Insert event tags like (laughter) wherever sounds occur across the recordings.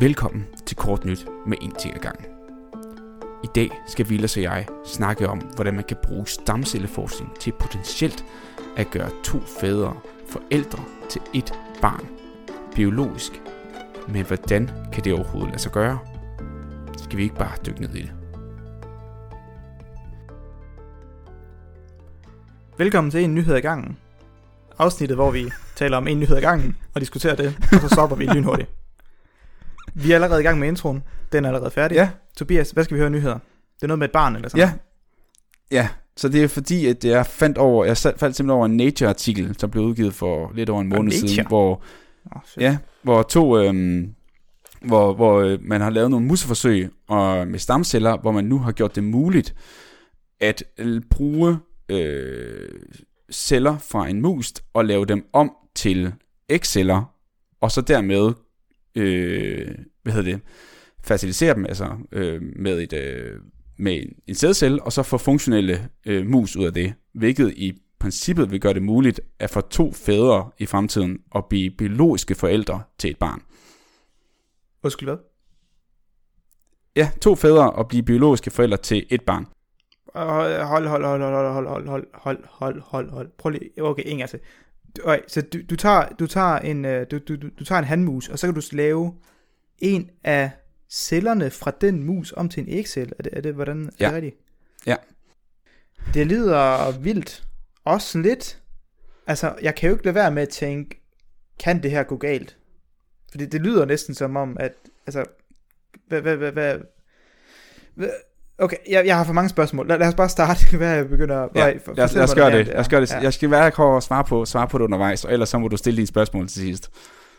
Velkommen til Kort Nyt med en ting ad gangen. I dag skal Vilas og jeg snakke om, hvordan man kan bruge stamcelleforskning til potentielt at gøre to fædre forældre til et barn biologisk. Men hvordan kan det overhovedet lade sig gøre? Skal vi ikke bare dykke ned i det? Velkommen til en nyhed ad gangen. Afsnittet, hvor vi taler om en nyhed ad gangen og diskuterer det, og så stopper vi lynhurtigt. Vi er allerede i gang med introen. Den er allerede færdig. Ja. Tobias, hvad skal vi høre nyheder? Det er noget med et barn eller sådan Ja. Ja, så det er fordi, at jeg fandt over, jeg faldt simpelthen over en Nature-artikel, som blev udgivet for lidt over en Ah, måned Nature? siden, hvor, Oh, shit. ja, hvor to, øhm, hvor, hvor øh, man har lavet nogle museforsøg og, med stamceller, hvor man nu har gjort det muligt at øh, bruge øh, celler fra en mus og lave dem om til ægceller, og så dermed, øh, hvad hedder det, fertilisere dem, altså øh, med, et, øh, med en, sædcelle, og så få funktionelle øh, mus ud af det, hvilket i princippet vil gøre det muligt at få to fædre i fremtiden at blive biologiske forældre til et barn. Undskyld, hvad? Ja, to fædre og blive biologiske forældre til et barn. Hold, hold, hold, hold, hold, hold, hold, hold, hold, hold, hold, hold. Prøv lige. Okay, en gang til. Okay, så du, du, tager, du, tager en, øh, du, du, du, du tager en handmus, og så kan du lave en af cellerne fra den mus om til en ægcelle. Er det, er det hvordan er Ja. det rigtigt? Ja. Det lyder vildt. Også lidt. Altså, jeg kan jo ikke lade være med at tænke, kan det her gå galt? Fordi det lyder næsten som om, at, altså, hvad, hvad, hvad, hvad okay, jeg, jeg har for mange spørgsmål. Lad, lad os bare starte, (laughs) hvad jeg begynder. Ja, lad, os, fortæl lad os gøre det. Lad os gøre det. Ja, Jeg skal være klar og svare på, svare på det undervejs, og ellers så må du stille dine spørgsmål til sidst.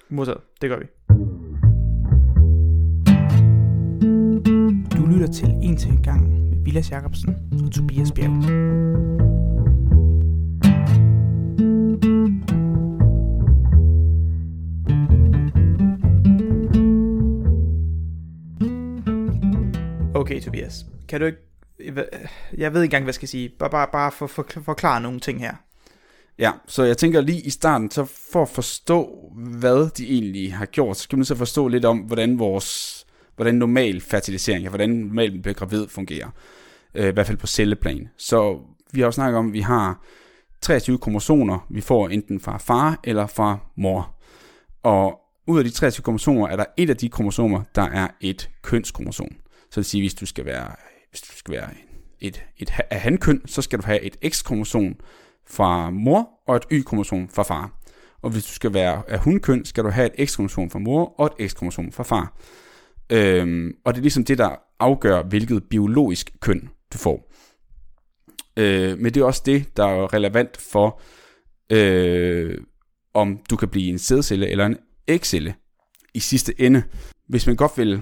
Modtaget. Det gør vi. Du lytter til En til en gang med Vilas Jacobsen og Tobias Bjerg. Okay, Tobias. Kan du ikke... Jeg ved ikke engang, hvad jeg skal sige. Bare, bare, bare for, for, forklare nogle ting her. Ja, så jeg tænker lige i starten, så for at forstå, hvad de egentlig har gjort, så skal man så forstå lidt om, hvordan vores, hvordan normal fertilisering, hvordan normal man bliver gravid fungerer. Øh, I hvert fald på celleplan. Så vi har jo snakket om, at vi har 23 kromosomer, vi får enten fra far eller fra mor. Og ud af de 23 kromosomer, er der et af de kromosomer, der er et kønskromosom. Så det vil sige, hvis du skal være, hvis du skal være et, et et af hankøn, så skal du have et X-kromosom, fra mor og et Y-kromosom fra far. Og hvis du skal være af hundkøn, skal du have et X-kromosom fra mor og et X-kromosom fra far. Øhm, og det er ligesom det, der afgør, hvilket biologisk køn du får. Øh, men det er også det, der er relevant for, øh, om du kan blive en sædcelle eller en ægcelle i sidste ende. Hvis man godt vil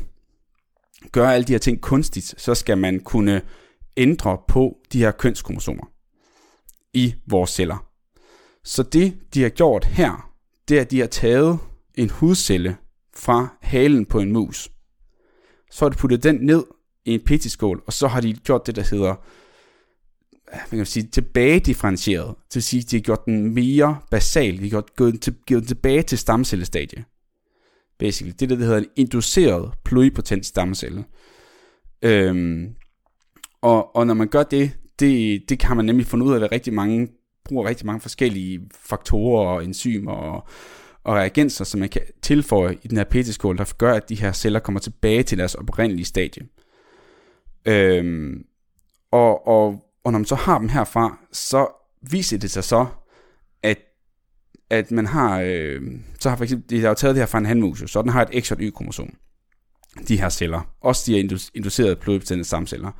gøre alle de her ting kunstigt, så skal man kunne ændre på de her kønskromosomer i vores celler. Så det, de har gjort her, det er, at de har taget en hudcelle fra halen på en mus. Så har de puttet den ned i en petiskål, og så har de gjort det, der hedder hvad kan man sige, tilbagedifferentieret. Det vil sige, at de har gjort den mere basal. De har gjort, gået, til, givet den tilbage til stamcellestadie. Basically. Det der, der hedder en induceret pluripotent stamcelle. Øhm, og, og når man gør det, det, det kan man nemlig finde ud af, at rigtig mange bruger rigtig mange forskellige faktorer og enzymer og, og reagenser, som man kan tilføje i den her petiskål, der gør, at de her celler kommer tilbage til deres oprindelige stadie. Øhm, og, og, og når man så har dem herfra, så viser det sig så, at man har, øh, så har for eksempel, de har jo taget det her fra en handmus, så den har et X og et Y-kromosom, de her celler, også de her inducerede pluripotente stamceller.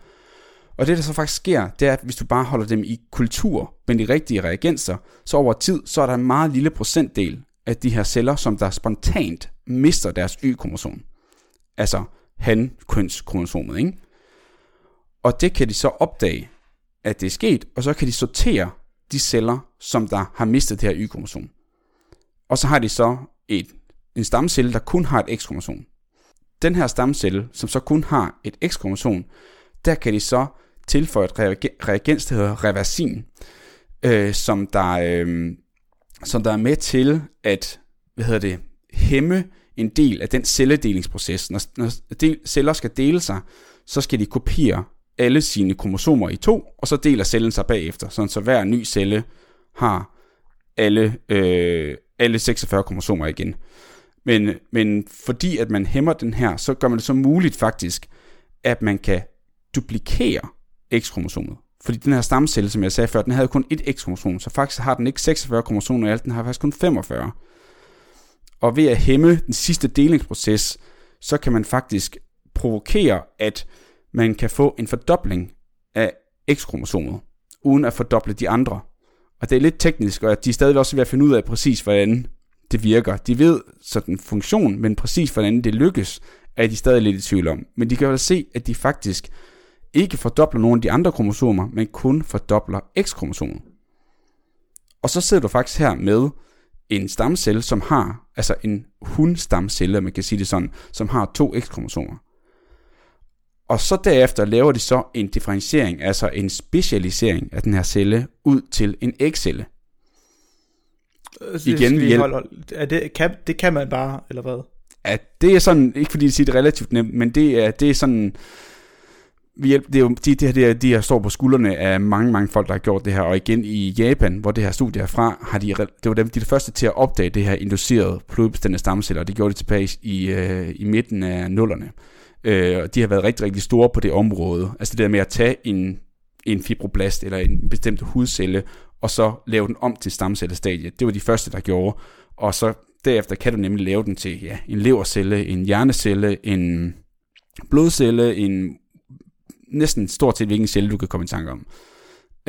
Og det, der så faktisk sker, det er, at hvis du bare holder dem i kultur med de rigtige reagenser, så over tid, så er der en meget lille procentdel af de her celler, som der spontant mister deres Y-kromosom. Altså han-kønskromosomet, ikke? Og det kan de så opdage, at det er sket, og så kan de sortere de celler, som der har mistet det her Y-kromosom. Og så har de så et, en stamcelle, der kun har et X-kromosom. Den her stamcelle, som så kun har et X-kromosom, der kan de så tilføje et reagens, der hedder reversin, øh, som, der, øh, som der er med til at hvad hedder det, hæmme en del af den celledelingsproces. Når, når del, celler skal dele sig, så skal de kopiere alle sine kromosomer i to, og så deler cellen sig bagefter, sådan så hver ny celle har alle, øh, alle 46 kromosomer igen. Men, men fordi at man hæmmer den her, så gør man det så muligt faktisk, at man kan duplikere X-kromosomet. Fordi den her stamcelle, som jeg sagde før, den havde kun et X-kromosom, så faktisk har den ikke 46 kromosomer i alt, den har faktisk kun 45. Og ved at hæmme den sidste delingsproces, så kan man faktisk provokere, at man kan få en fordobling af X-kromosomet, uden at fordoble de andre. Og det er lidt teknisk, og de er stadig også ved at finde ud af præcis, hvordan det virker. De ved sådan funktion, men præcis hvordan det lykkes, er de stadig lidt i tvivl om. Men de kan jo se, at de faktisk ikke fordobler nogle af de andre kromosomer, men kun fordobler X-kromosomet. Og så sidder du faktisk her med en stamcelle, som har, altså en hundstamcelle, man kan sige det sådan, som har to X-kromosomer. Og så derefter laver de så en differentiering, altså en specialisering af den her celle ud til en ægcelle. Det, Igen ved hjælp. Hold, hold. Er det, kan, det kan man bare, eller hvad? Ja, det er sådan, ikke fordi det siger det relativt nemt, men det er, det er sådan, vi hjælp, det er jo, de, det her, de her står på skuldrene af mange, mange folk, der har gjort det her, og igen i Japan, hvor det her studie er fra, har de, det var dem, de er de første til at opdage det her inducerede pluribestandende stamceller, det gjorde de tilbage i, øh, i midten af nullerne. Øh, og de har været rigtig, rigtig store på det område. Altså det der med at tage en, en fibroblast eller en bestemt hudcelle, og så lave den om til stamcellestadie. Det var de første, der gjorde. Og så derefter kan du nemlig lave den til ja, en levercelle, en hjernecelle, en blodcelle, en næsten stort set hvilken celle, du kan komme i tanke om.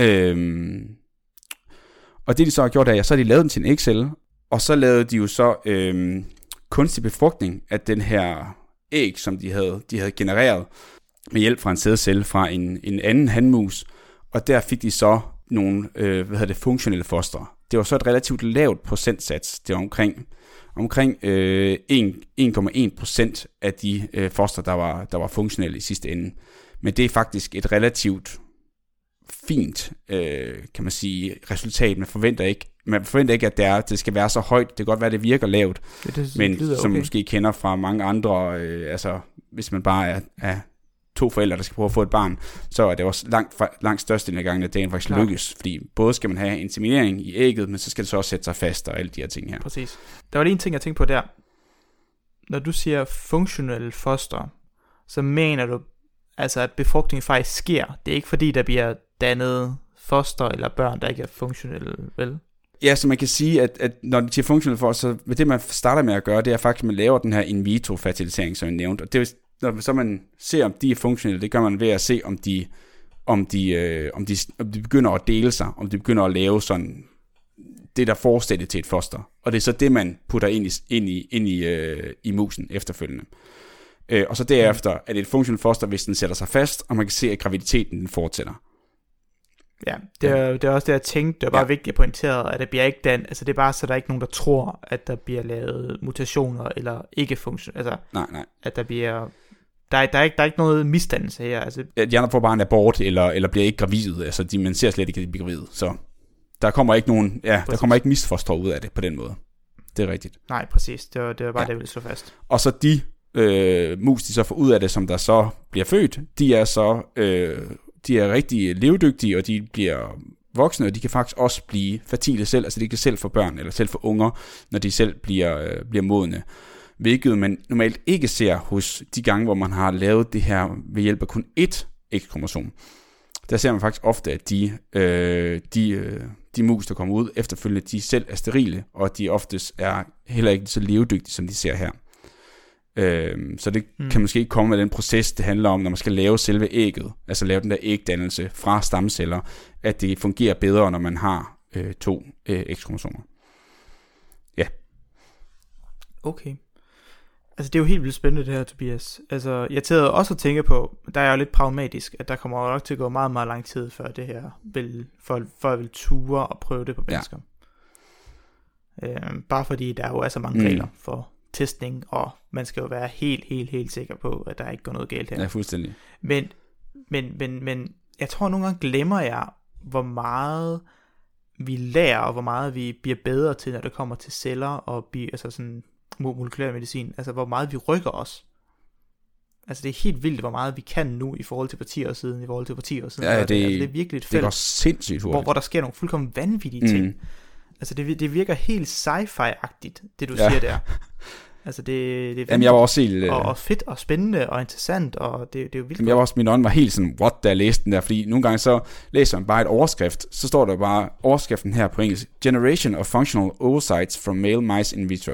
Øhm, og det de så har gjort er, så har de lavet den til en Excel, og så lavede de jo så øhm, kunstig befrugtning af den her æg, som de havde, de havde genereret med hjælp fra en sædcelle fra en, en anden handmus, og der fik de så nogle øh, hvad hedder det, funktionelle fostre. Det var så et relativt lavt procentsats. Det var omkring, omkring øh, 1,1 procent af de øh, foster, der var, der var funktionelle i sidste ende. Men det er faktisk et relativt fint, øh, kan man sige, resultat. Man forventer ikke, man forventer ikke at det, er, det skal være så højt. Det kan godt være, at det virker lavt, det, det, men okay. som måske kender fra mange andre, øh, altså hvis man bare er, er to forældre, der skal prøve at få et barn, så er det også langt, langt største af gangen, at det faktisk lykkes. Fordi både skal man have inseminering i ægget, men så skal det så også sætte sig fast og alle de her ting her. Præcis. Der var lige en ting, jeg tænkte på der. Når du siger funktionelle foster, så mener du altså, at befrugtning faktisk sker. Det er ikke fordi, der bliver dannet foster eller børn, der ikke er funktionelle, vel? Ja, så man kan sige, at, at når det siger funktionelle for, så med det man starter med at gøre, det er faktisk, at man laver den her in vitro fertilisering, som jeg nævnte. Og det er, når så man ser, om de er funktionelle, det gør man ved at se, om de, om de, øh, om de, om de begynder at dele sig, om de begynder at lave sådan det, der forestiller til et foster. Og det er så det, man putter ind i, ind i, ind i, øh, i musen efterfølgende. Øh, og så derefter er det et funktionelt foster, hvis den sætter sig fast, og man kan se, at graviditeten den fortsætter. Ja, det er, det er også det, jeg tænkte. Det er bare ja. vigtigt at pointere, at det bliver ikke den, altså det er bare så, der er ikke nogen, der tror, at der bliver lavet mutationer, eller ikke funktion, altså nej, nej. at der bliver, der er, der, er ikke, der er ikke noget misdannelse her. Altså. Ja, de andre får bare en abort, eller, eller bliver ikke gravide, altså de, man ser slet ikke, at de bliver gravide, så der kommer ikke nogen, ja, præcis. der kommer ikke misforstå ud af det på den måde. Det er rigtigt. Nej, præcis. Det var, det var bare ja. det, jeg ville slå fast. Og så de øh, mus, de så får ud af det, som der så bliver født, de er så øh, de er rigtig levedygtige, og de bliver voksne, og de kan faktisk også blive fertile selv, altså de kan selv få børn, eller selv få unger, når de selv bliver, øh, bliver modne. Hvilket man normalt ikke ser hos de gange, hvor man har lavet det her ved hjælp af kun ét X-kromosom. Der ser man faktisk ofte, at de, øh, de, øh, de mus, der kommer ud efterfølgende, de selv er sterile, og de oftest er heller ikke så levedygtige, som de ser her. Øh, så det mm. kan måske ikke komme med den proces, det handler om, når man skal lave selve ægget, altså lave den der ægdannelse fra stamceller, at det fungerer bedre, når man har øh, to øh, X-kromosomer. Ja. Okay. Altså det er jo helt vildt spændende det her, Tobias. Altså jeg tager også at tænke på, der er jo lidt pragmatisk, at der kommer jo nok til at gå meget, meget lang tid, før det her vil, for, for at vil ture og prøve det på mennesker. Ja. Øh, bare fordi der jo er så mange mm. regler for testning, og man skal jo være helt, helt, helt sikker på, at der ikke går noget galt her. Ja, fuldstændig. Men, men, men, men jeg tror nogle gange glemmer jeg, hvor meget vi lærer, og hvor meget vi bliver bedre til, når det kommer til celler, og bi, altså sådan molekylær medicin, altså hvor meget vi rykker os. Altså det er helt vildt, hvor meget vi kan nu i forhold til partier siden, i forhold til partier siden. Ja, Og det- altså, det er virkelig et Det felt, går sindssygt hvor, hurtigt. hvor der sker nogle fuldkommen vanvittige ting. Mm. Altså det, det virker helt sci-fi-agtigt, det du ja. siger der. (laughs) Altså det, det er Jamen, jeg var også helt... og, Øh, og fedt og spændende og interessant, og det, det er jo vildt Jamen, jeg var også, min ånd var helt sådan, what, da jeg læste den der, fordi nogle gange så læser man bare et overskrift, så står der bare overskriften her på engelsk, Generation of Functional Oocytes from Male Mice in Vitro.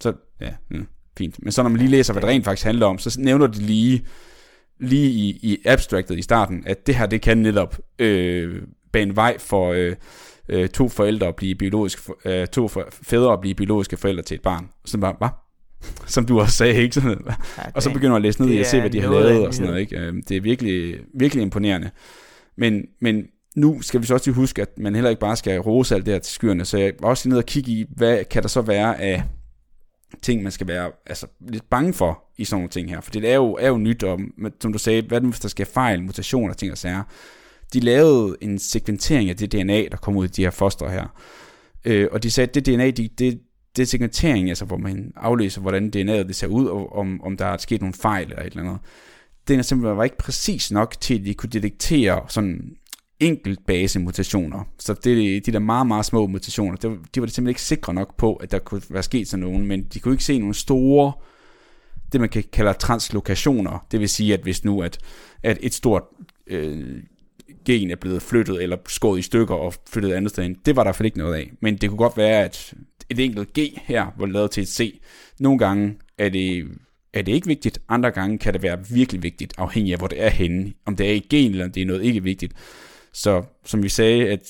Så, ja, mm, fint. Men så når man lige læser, hvad det rent faktisk handler om, så nævner de lige, lige i, i abstractet i starten, at det her, det kan netop øh, bane vej for øh, øh, to forældre at blive biologiske, øh, to fædre at blive biologiske forældre til et barn. Så bare, hvad? Som du også sagde, ikke? Sådan, Ja, og så begynder man at læse ned i og se, hvad de har lavet og sådan noget. Ikke? Øhm, Det er virkelig, virkelig imponerende. Men, men nu skal vi så også lige huske, at man heller ikke bare skal rose alt det her til skyerne. Så jeg var også lige nede og kigge i, hvad kan der så være af ting, man skal være altså, lidt bange for i sådan nogle ting her. For det er jo, er jo nyt, og som du sagde, hvad hvis der sker fejl, mutationer, ting og sager. De lavede en sekventering af det DNA, der kom ud af de her foster her. Øh, og de sagde, at det DNA, de, det, det er altså hvor man aflæser, hvordan DNA'et det ser ud, og om, om der er sket nogle fejl eller et eller andet. Den er simpelthen var ikke præcis nok til, at de kunne detektere sådan enkelt base mutationer. Så det, de der meget, meget små mutationer, det, de var det simpelthen ikke sikre nok på, at der kunne være sket sådan nogen, men de kunne ikke se nogle store, det man kan kalde translokationer. Det vil sige, at hvis nu, at, at et stort øh, gen er blevet flyttet eller skåret i stykker og flyttet andet sted ind. Det var der i hvert fald ikke noget af. Men det kunne godt være, at et enkelt G her var lavet til et C. Nogle gange er det, er det ikke vigtigt, andre gange kan det være virkelig vigtigt, afhængig af hvor det er henne. Om det er et gen, eller om det er noget ikke vigtigt. Så som vi sagde, at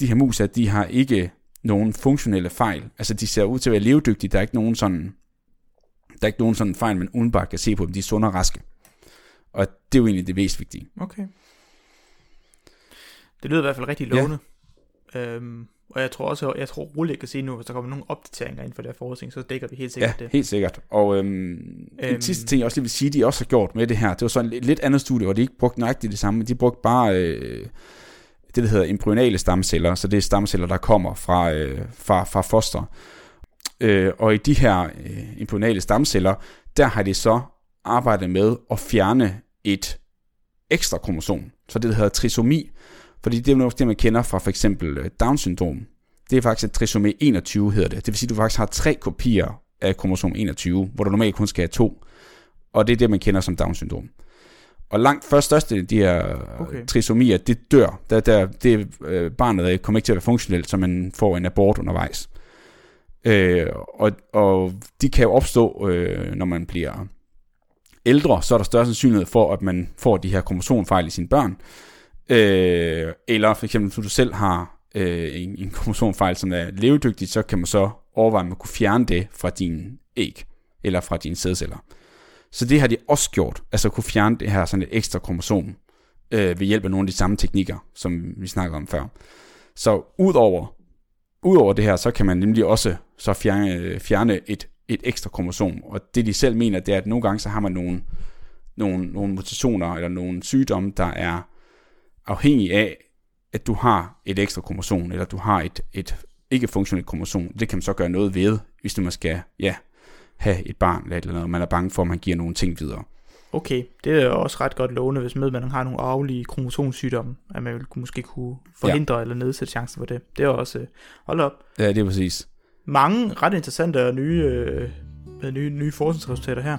de her mus, de har ikke nogen funktionelle fejl. Altså de ser ud til at være levedygtige. Der er ikke nogen sådan, der er ikke nogen sådan fejl, man udenbart kan se på dem. De er sunde og raske. Og det er jo egentlig det mest vigtige. Okay. Det lyder i hvert fald rigtig lovende. Ja. Øhm, og jeg tror også, jeg tror roligt, jeg kan sige nu, hvis der kommer nogle opdateringer inden for det her forskning, så dækker vi helt sikkert ja, det. helt sikkert. Og øhm, øhm, en sidste ting, jeg også lige vil sige, de også har gjort med det her, det var sådan et lidt, lidt andet studie, hvor de ikke brugte nøjagtigt det samme, men de brugte bare øh, det, der hedder embryonale stamceller, så det er stamceller, der kommer fra, øh, fra, fra foster. Øh, og i de her øh, embryonale stamceller, der har de så arbejdet med at fjerne et ekstra kromosom, så det der hedder trisomi, fordi det er jo noget, det man kender fra for eksempel øh, Down-syndrom. Det er faktisk et trisomi 21, hedder det. Det vil sige, at du faktisk har tre kopier af kromosom 21, hvor du normalt kun skal have to. Og det er det, man kender som Down-syndrom. Og langt først største af de her Okay. okay. trisomier, det dør. Der, der, det, øh, barnet øh, kommer ikke til at være funktionelt, så man får en abort undervejs. Øh, og, og de kan jo opstå, øh, når man bliver ældre, så er der større sandsynlighed for, at man får de her kromosomfejl i sine børn. Øh, eller for eksempel, hvis du selv har øh, en, en kromosomfejl, som er levedygtig, så kan man så overveje, om man kunne fjerne det fra din æg, eller fra dine sædceller. Så det har de også gjort, altså kunne fjerne det her sådan et ekstra kromosom, øh, ved hjælp af nogle af de samme teknikker, som vi snakkede om før. Så udover, udover det her, så kan man nemlig også så fjerne, fjerne et, et ekstra kromosom, og det de selv mener, det er, at nogle gange så har man nogle, nogle, nogle mutationer, eller nogle sygdomme, der er afhængig af, at du har et ekstra kromosom, eller du har et, et ikke-funktionelt kromosom. Det kan man så gøre noget ved, hvis du man skal ja, have et barn eller et eller andet, og man er bange for, at man giver nogle ting videre. Okay, det er også ret godt lovende, hvis med, man har nogle arvelige kromosomsygdomme, at man vil måske kunne forhindre ja. eller nedsætte chancen for det. Det er også, øh, hold op, Ja, det er præcis. mange ret interessante og nye, øh, nye, nye forskningsresultater her.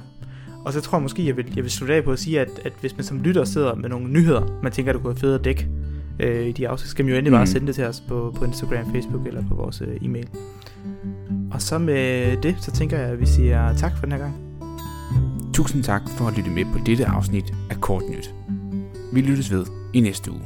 Og så tror jeg måske, jeg vil, jeg vil slutte af på at sige, at, at hvis man som lytter sidder med nogle nyheder, man tænker, det kunne være fedt at dække øh, i de afsnit, skal man jo endelig bare Mhm. sende det til os på, på Instagram, Facebook eller på vores øh, e-mail. Og så med det, så tænker jeg, at vi siger tak for den her gang. Tusind tak for at lytte med på dette afsnit af Kort Nyt. Vi lyttes ved i næste uge.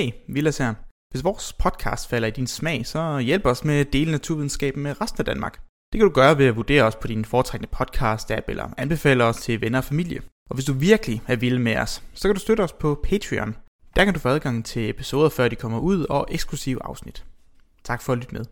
Hey, Vilas her. Hvis vores podcast falder i din smag, så hjælp os med at dele naturvidenskaben med resten af Danmark. Det kan du gøre ved at vurdere os på din foretrækkende podcast-app eller anbefale os til venner og familie. Og hvis du virkelig er vild med os, så kan du støtte os på Patreon. Der kan du få adgang til episoder, før de kommer ud, og eksklusive afsnit. Tak for at lytte med.